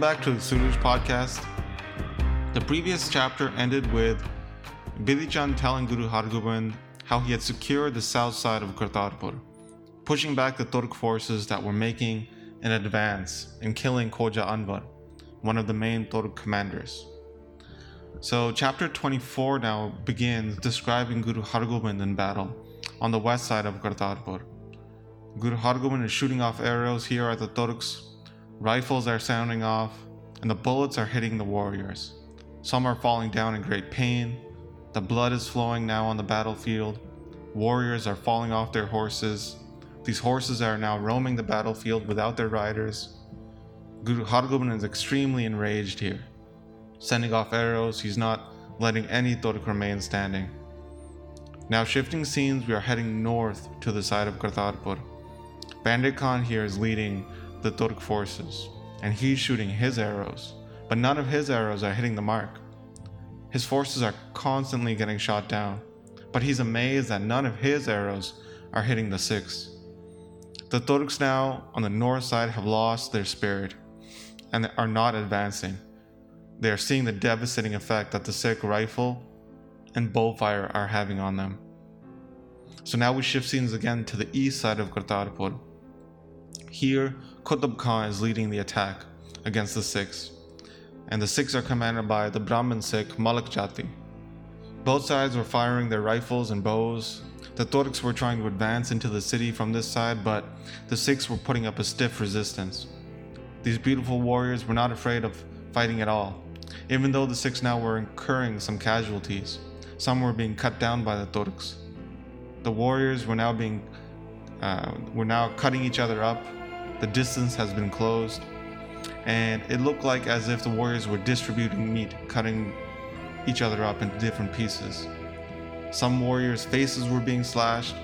Welcome back to the Suraj podcast. The previous chapter ended with Bidhi telling Guru Hargobind how he had secured the south side of Kartarpur, pushing back the Turk forces that were making an advance and killing Khoja Anwar, one of the main Turk commanders. So, chapter 24 now begins describing Guru Hargobind in battle on the west side of Kartarpur. Guru Hargobind is shooting off arrows here at the Turks, rifles are sounding off, and the bullets are hitting the warriors. Some are falling down in great pain, the blood is flowing now on the battlefield, warriors are falling off their horses. These horses are now roaming the battlefield without their riders. Guru Hargobind is extremely enraged here. Sending off arrows, he's not letting any Turk remain standing. Now, shifting scenes, we are heading north to the side of Kartarpur. Bandit Khan here is leading the Turk forces, and he's shooting his arrows, but none of his arrows are hitting the mark. His forces are constantly getting shot down, but he's amazed that none of his arrows are hitting the Sikhs. The Turks now on the north side have lost their spirit and are not advancing. They are seeing the devastating effect that the Sikh rifle and bow fire are having on them. So now we shift scenes again to the east side of Kartarpur. Here, Qutb Khan is leading the attack against the Sikhs, and the Sikhs are commanded by the Brahmin Sikh Malik Jati. Both sides were firing their rifles and bows. The Turks were trying to advance into the city from this side, but the Sikhs were putting up a stiff resistance. These beautiful warriors were not afraid of fighting at all, even though the Sikhs now were incurring some casualties. Some were being cut down by the Turks. The warriors were now being uh, were now cutting each other up the distance has been closed, and it looked like as if the warriors were distributing meat, cutting each other up into different pieces. Some warriors' faces were being slashed.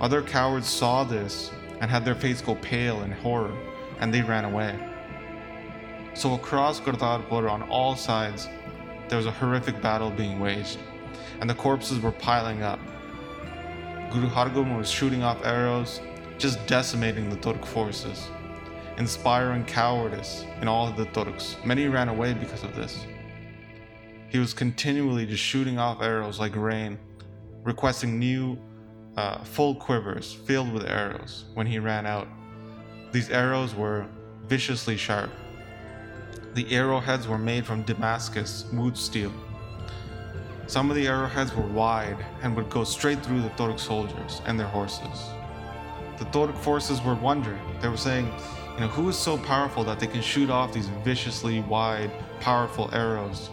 Other cowards saw this and had their faces go pale in horror, and they ran away. So across Kartarpur, on all sides, there was a horrific battle being waged, and the corpses were piling up. Guru Hargobind was shooting off arrows, just decimating the Turk forces, inspiring cowardice in all of the Turks. Many ran away because of this. He was continually just shooting off arrows like rain, requesting new uh, full quivers filled with arrows when he ran out. These arrows were viciously sharp. The arrowheads were made from Damascus wootz steel. Some of the arrowheads were wide and would go straight through the Turk soldiers and their horses the Turk forces were wondering. They were saying, you know, who is so powerful that they can shoot off these viciously wide, powerful arrows?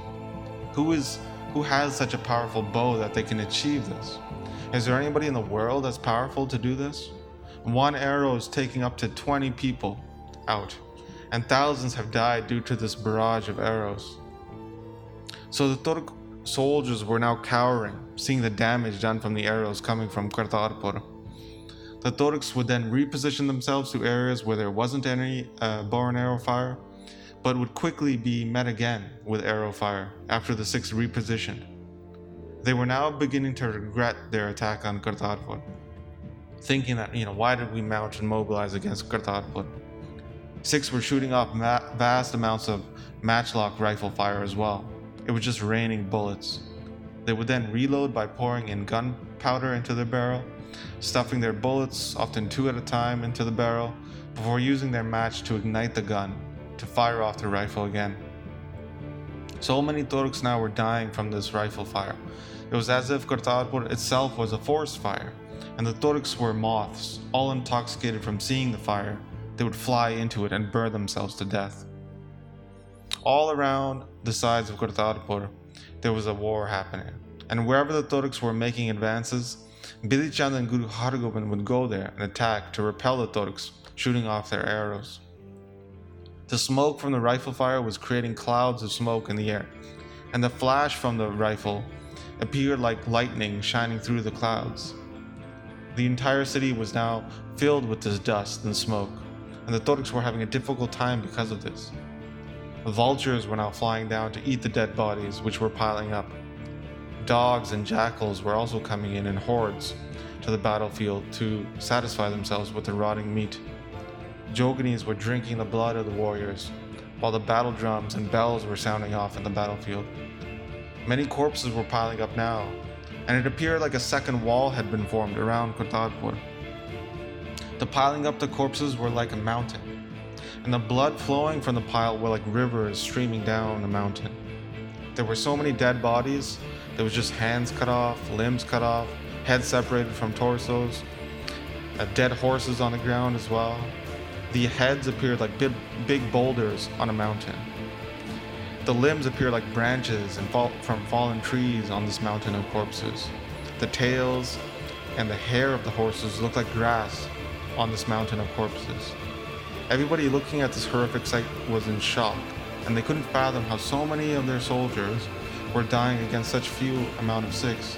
Who is who has such a powerful bow that they can achieve this? Is there anybody in the world that's powerful to do this? One arrow is taking up to 20 people out, and thousands have died due to this barrage of arrows. So the Turk soldiers were now cowering, seeing the damage done from the arrows coming from Kartarpur. The Turks would then reposition themselves to areas where there wasn't any uh, bow and arrow fire, but would quickly be met again with arrow fire after the Sikhs repositioned. They were now beginning to regret their attack on Kartarpur, thinking that, you know, why did we mount and mobilize against Kartarpur? Sikhs were shooting off ma- vast amounts of matchlock rifle fire as well. It was just raining bullets. They would then reload by pouring in gunpowder into their barrel stuffing their bullets, often two at a time, into the barrel before using their match to ignite the gun to fire off the rifle again. So many Turks now were dying from this rifle fire. It was as if Kartarpur itself was a forest fire, and the Turks were moths, all intoxicated from seeing the fire. They would fly into it and burn themselves to death. All around the sides of Kartarpur, there was a war happening, and wherever the Turks were making advances, Bidhi Chand and Guru Hargobind would go there and attack to repel the Turks, shooting off their arrows. The smoke from the rifle fire was creating clouds of smoke in the air, and the flash from the rifle appeared like lightning shining through the clouds. The entire city was now filled with this dust and smoke, and the Turks were having a difficult time because of this. Vultures were now flying down to eat the dead bodies, which were piling up. Dogs and jackals were also coming in in hordes to the battlefield to satisfy themselves with the rotting meat. Joginis were drinking the blood of the warriors, while the battle drums and bells were sounding off in the battlefield. Many corpses were piling up now, and it appeared like a second wall had been formed around Kartarpur. The piling up the corpses were like a mountain, and the blood flowing from the pile were like rivers streaming down the mountain. There were so many dead bodies, there was just hands cut off, limbs cut off, heads separated from torsos, uh, dead horses on the ground as well. The heads appeared like big, big boulders on a mountain. The limbs appear like branches and fall from fallen trees on this mountain of corpses. The tails and the hair of the horses look like grass on this mountain of corpses. Everybody looking at this horrific sight was in shock, and they couldn't fathom how so many of their soldiers were dying against such few amount of Sikhs.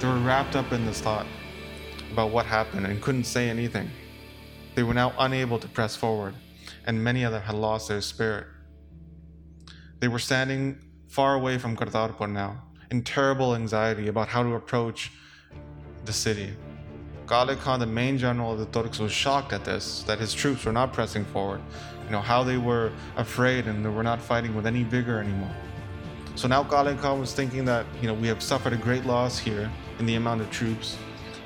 They were wrapped up in this thought about what happened and couldn't say anything. They were now unable to press forward, and many of them had lost their spirit. They were standing far away from Kartarpur now, in terrible anxiety about how to approach the city. Kale Khan, the main general of the Turks, was shocked at this, that his troops were not pressing forward. You know, how they were afraid and they were not fighting with any vigor anymore. So now Khan was thinking that, you know, we have suffered a great loss here in the amount of troops.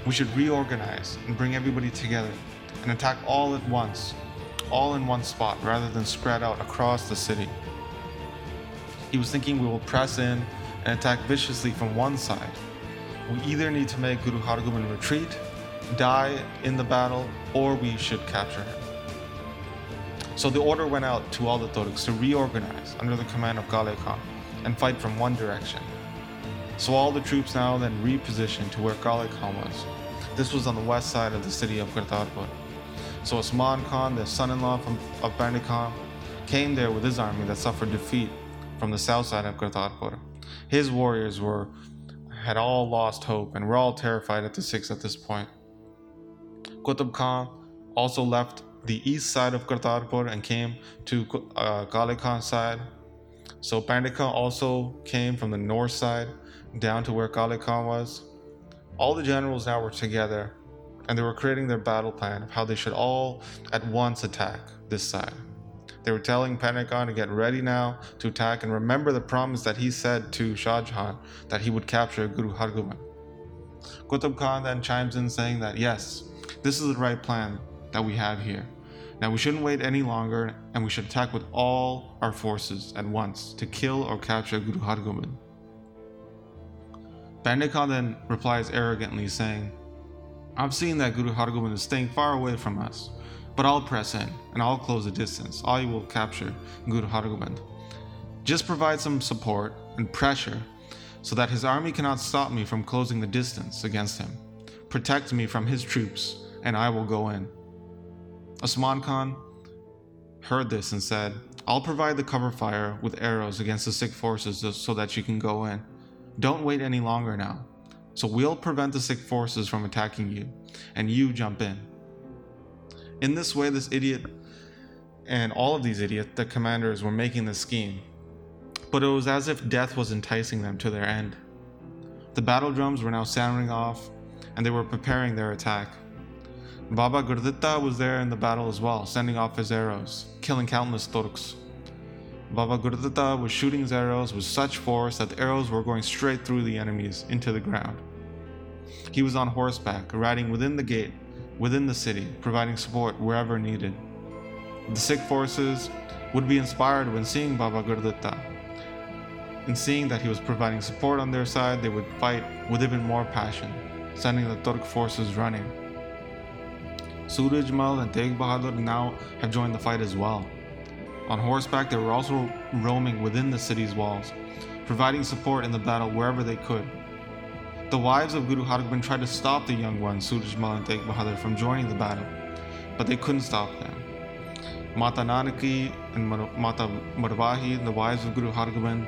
We should reorganize and bring everybody together and attack all at once, all in one spot, rather than spread out across the city. He was thinking we will press in and attack viciously from one side. We either need to make Guru Hargobind retreat, die in the battle, or we should capture him. So the order went out to all the Turks to reorganize under the command of Kale Khan and fight from one direction. So all the troops now then repositioned to where Kale Khan was. This was on the west side of the city of Kartarpur. So Osman Khan, the son-in-law of Painda Khan, came there with his army that suffered defeat from the south side of Kartarpur. His warriors were had all lost hope and were all terrified at the Sikhs at this point. Qutb Khan also left the east side of Kartarpur and came to uh, side. So Painda Khan also came from the north side down to where Kale Khan was. All the generals now were together and they were creating their battle plan of how they should all at once attack this side. They were telling Khan to get ready now to attack and remember the promise that he said to Shah Jahan that he would capture Guru Hargobind. Qutb Khan then chimes in saying that yes, this is the right plan that we have here. Now we shouldn't wait any longer and we should attack with all our forces at once to kill or capture Guru Hargobind. Painda Khan then replies arrogantly saying, I've seen that Guru Har Hargobind is staying far away from us. But I'll press in, and I'll close the distance. I will capture Guru Har Hargobind. Just provide some support and pressure so that his army cannot stop me from closing the distance against him. Protect me from his troops, and I will go in. Osman Khan heard this and said, I'll provide the cover fire with arrows against the Sikh forces so that you can go in. Don't wait any longer now. So we'll prevent the Sikh forces from attacking you, and you jump in. In this way, this idiot and all of these idiots, the commanders, were making this scheme. But it was as if death was enticing them to their end. The battle drums were now sounding off, and they were preparing their attack. Baba Gurditta was there in the battle as well, sending off his arrows, killing countless Turks. Baba Gurditta was shooting his arrows with such force that the arrows were going straight through the enemies into the ground. He was on horseback, riding within the gate, within the city, providing support wherever needed. The Sikh forces would be inspired when seeing Baba Gurditta. In seeing that he was providing support on their side, they would fight with even more passion, sending the Turk forces running. Surajmal and Tegh Bahadur now have joined the fight as well. On horseback, they were also roaming within the city's walls, providing support in the battle wherever they could. The wives of Guru Hargobind tried to stop the young ones, Surajmal and Tegh Bahadur, from joining the battle, but they couldn't stop them. Mata Nanaki and Mata Marwahi, the wives of Guru Hargobind,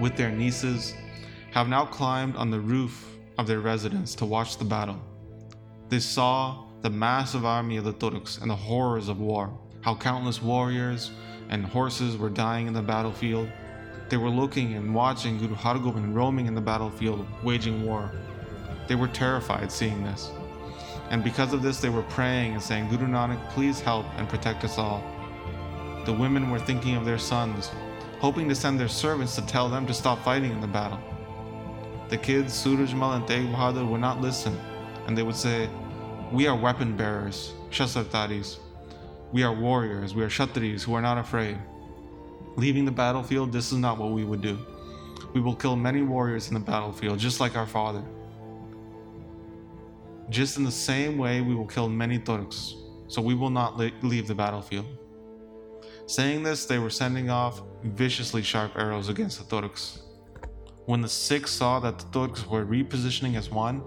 with their nieces, have now climbed on the roof of their residence to watch the battle. They saw the massive army of the Turks and the horrors of war, how countless warriors and horses were dying in the battlefield, they were looking and watching Guru Hargobind roaming in the battlefield, waging war. They were terrified seeing this. And because of this, they were praying and saying, Guru Nanak, please help and protect us all. the women were thinking of their sons, hoping to send their servants to tell them to stop fighting in the battle. The kids, Surajmal and Tegh Bahadur, would not listen, and they would say, We are weapon bearers, Shasartaris. We are warriors, we are Kshatris who are not afraid. Leaving the battlefield, this is not what we would do. We will kill many warriors in the battlefield, just like our father. Just in the same way, we will kill many Turks, so we will not leave the battlefield. Saying this, they were sending off viciously sharp arrows against the Turks. When the Sikhs saw that the Turks were repositioning as one,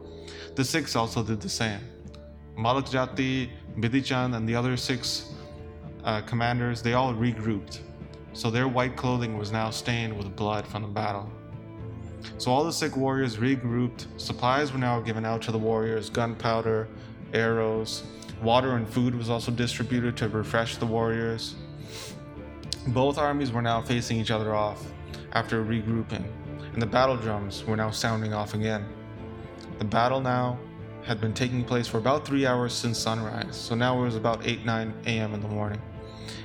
the Sikhs also did the same. Malik Jati, Bidhi and the other six uh, commanders, they all regrouped. So their white clothing was now stained with blood from the battle. So all the Sikh warriors regrouped. Supplies were now given out to the warriors gunpowder, arrows, water, and food was also distributed to refresh the warriors. Both armies were now facing each other off after regrouping, and the battle drums were now sounding off again. The battle now had been taking place for about three hours since sunrise, so now it was about 8 9 a.m. in the morning,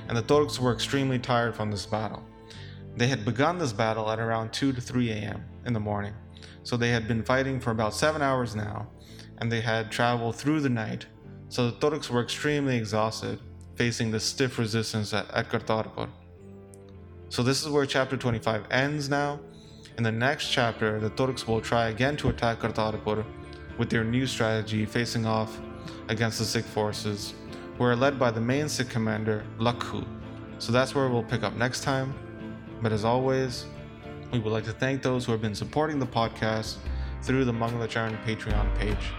and the Turks were extremely tired from this battle. They had begun this battle at around 2 to 3 a.m. in the morning, so they had been fighting for about 7 hours now, and they had traveled through the night, so the Turks were extremely exhausted, facing the stiff resistance at, Kartarpur. So this is where chapter 25 ends now. In the next chapter, the Turks will try again to attack Kartarpur with their new strategy facing off against the Sikh forces, who are led by the main Sikh commander, Lakhu. So that's where we'll pick up next time. But as always, we would like to thank those who have been supporting the podcast through the Mangalacharan Patreon page.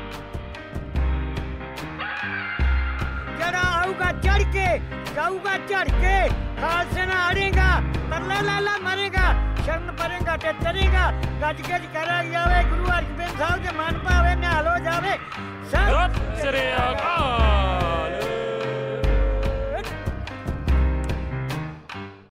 जाऊगा चढ़ के खालसे ना हारेगा तरला लाला मरेगा ਸ਼ਰਨ ਪਰੇਗਾ ਤੇ ਤਰੀਗਾ ਗੱਜ ਗੱਜ ਕਰਿਆ ਜਾਵੇ, ਗੁਰੂ ਅਰਜਨ ਸਾਹਿਬ ਦੇ ਮਨ ਭਾਵੇ, ਨਿਹਾਲ ਹੋ ਜਾਵੇ। ਸਤਿ ਸ੍ਰੀ ਅਕਾਲ।